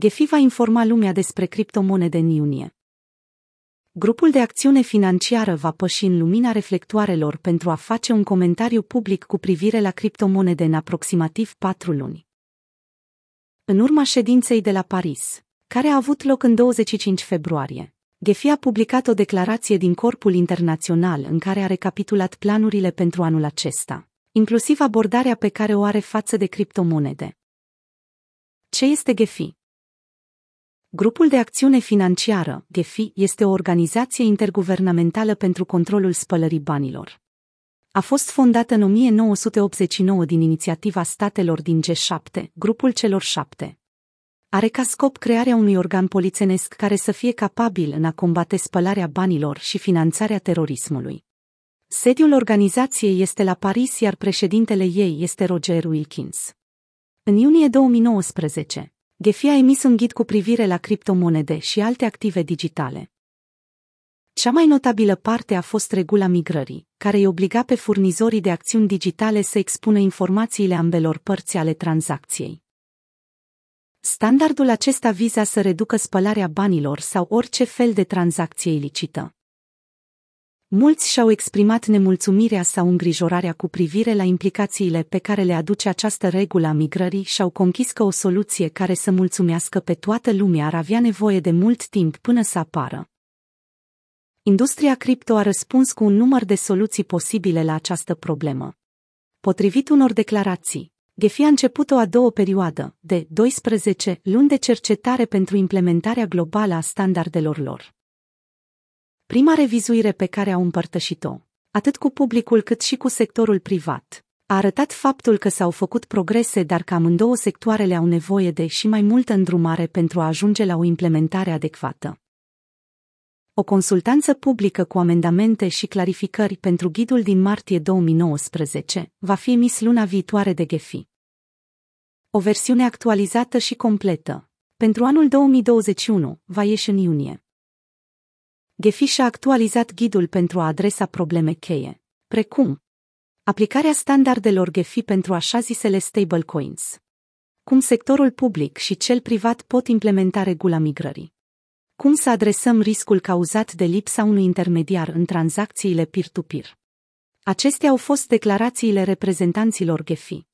GEFI va informa lumea despre criptomonede în iunie. Grupul de acțiune financiară va păși în lumina reflectoarelor pentru a face un comentariu public cu privire la criptomonede în aproximativ patru luni. În urma ședinței de la Paris, care a avut loc în 25 februarie, GEFI a publicat o declarație din Corpul Internațional în care a recapitulat planurile pentru anul acesta, inclusiv abordarea pe care o are față de criptomonede. Ce este GEFI? Grupul de acțiune financiară, GEFI, este o organizație interguvernamentală pentru controlul spălării banilor. A fost fondată în 1989 din inițiativa statelor din G7, grupul celor șapte. Are ca scop crearea unui organ polițenesc care să fie capabil în a combate spălarea banilor și finanțarea terorismului. Sediul organizației este la Paris, iar președintele ei este Roger Wilkins. În iunie 2019, GEFI a emis un ghid cu privire la criptomonede și alte active digitale. Cea mai notabilă parte a fost regula migrării, care îi obliga pe furnizorii de acțiuni digitale să expună informațiile ambelor părți ale tranzacției. Standardul acesta viza să reducă spălarea banilor sau orice fel de tranzacție ilicită. Mulți și-au exprimat nemulțumirea sau îngrijorarea cu privire la implicațiile pe care le aduce această regulă a migrării și au conchis că o soluție care să mulțumească pe toată lumea ar avea nevoie de mult timp până să apară. Industria cripto a răspuns cu un număr de soluții posibile la această problemă. Potrivit unor declarații, GEFI a început o a doua perioadă, de 12 luni de cercetare pentru implementarea globală a standardelor lor. Prima revizuire pe care au împărtășit-o, atât cu publicul cât și cu sectorul privat, a arătat faptul că s-au făcut progrese, dar că amândouă sectoarele au nevoie de și mai multă îndrumare pentru a ajunge la o implementare adecvată. O consultanță publică cu amendamente și clarificări pentru ghidul din martie 2019 va fi emis luna viitoare de GEFI. O versiune actualizată și completă pentru anul 2021 va ieși în iunie. GEFI și-a actualizat ghidul pentru a adresa probleme cheie, precum aplicarea standardelor GEFI pentru așa zisele stablecoins, cum sectorul public și cel privat pot implementa regula migrării, cum să adresăm riscul cauzat de lipsa unui intermediar în tranzacțiile peer-to-peer. Acestea au fost declarațiile reprezentanților GEFI.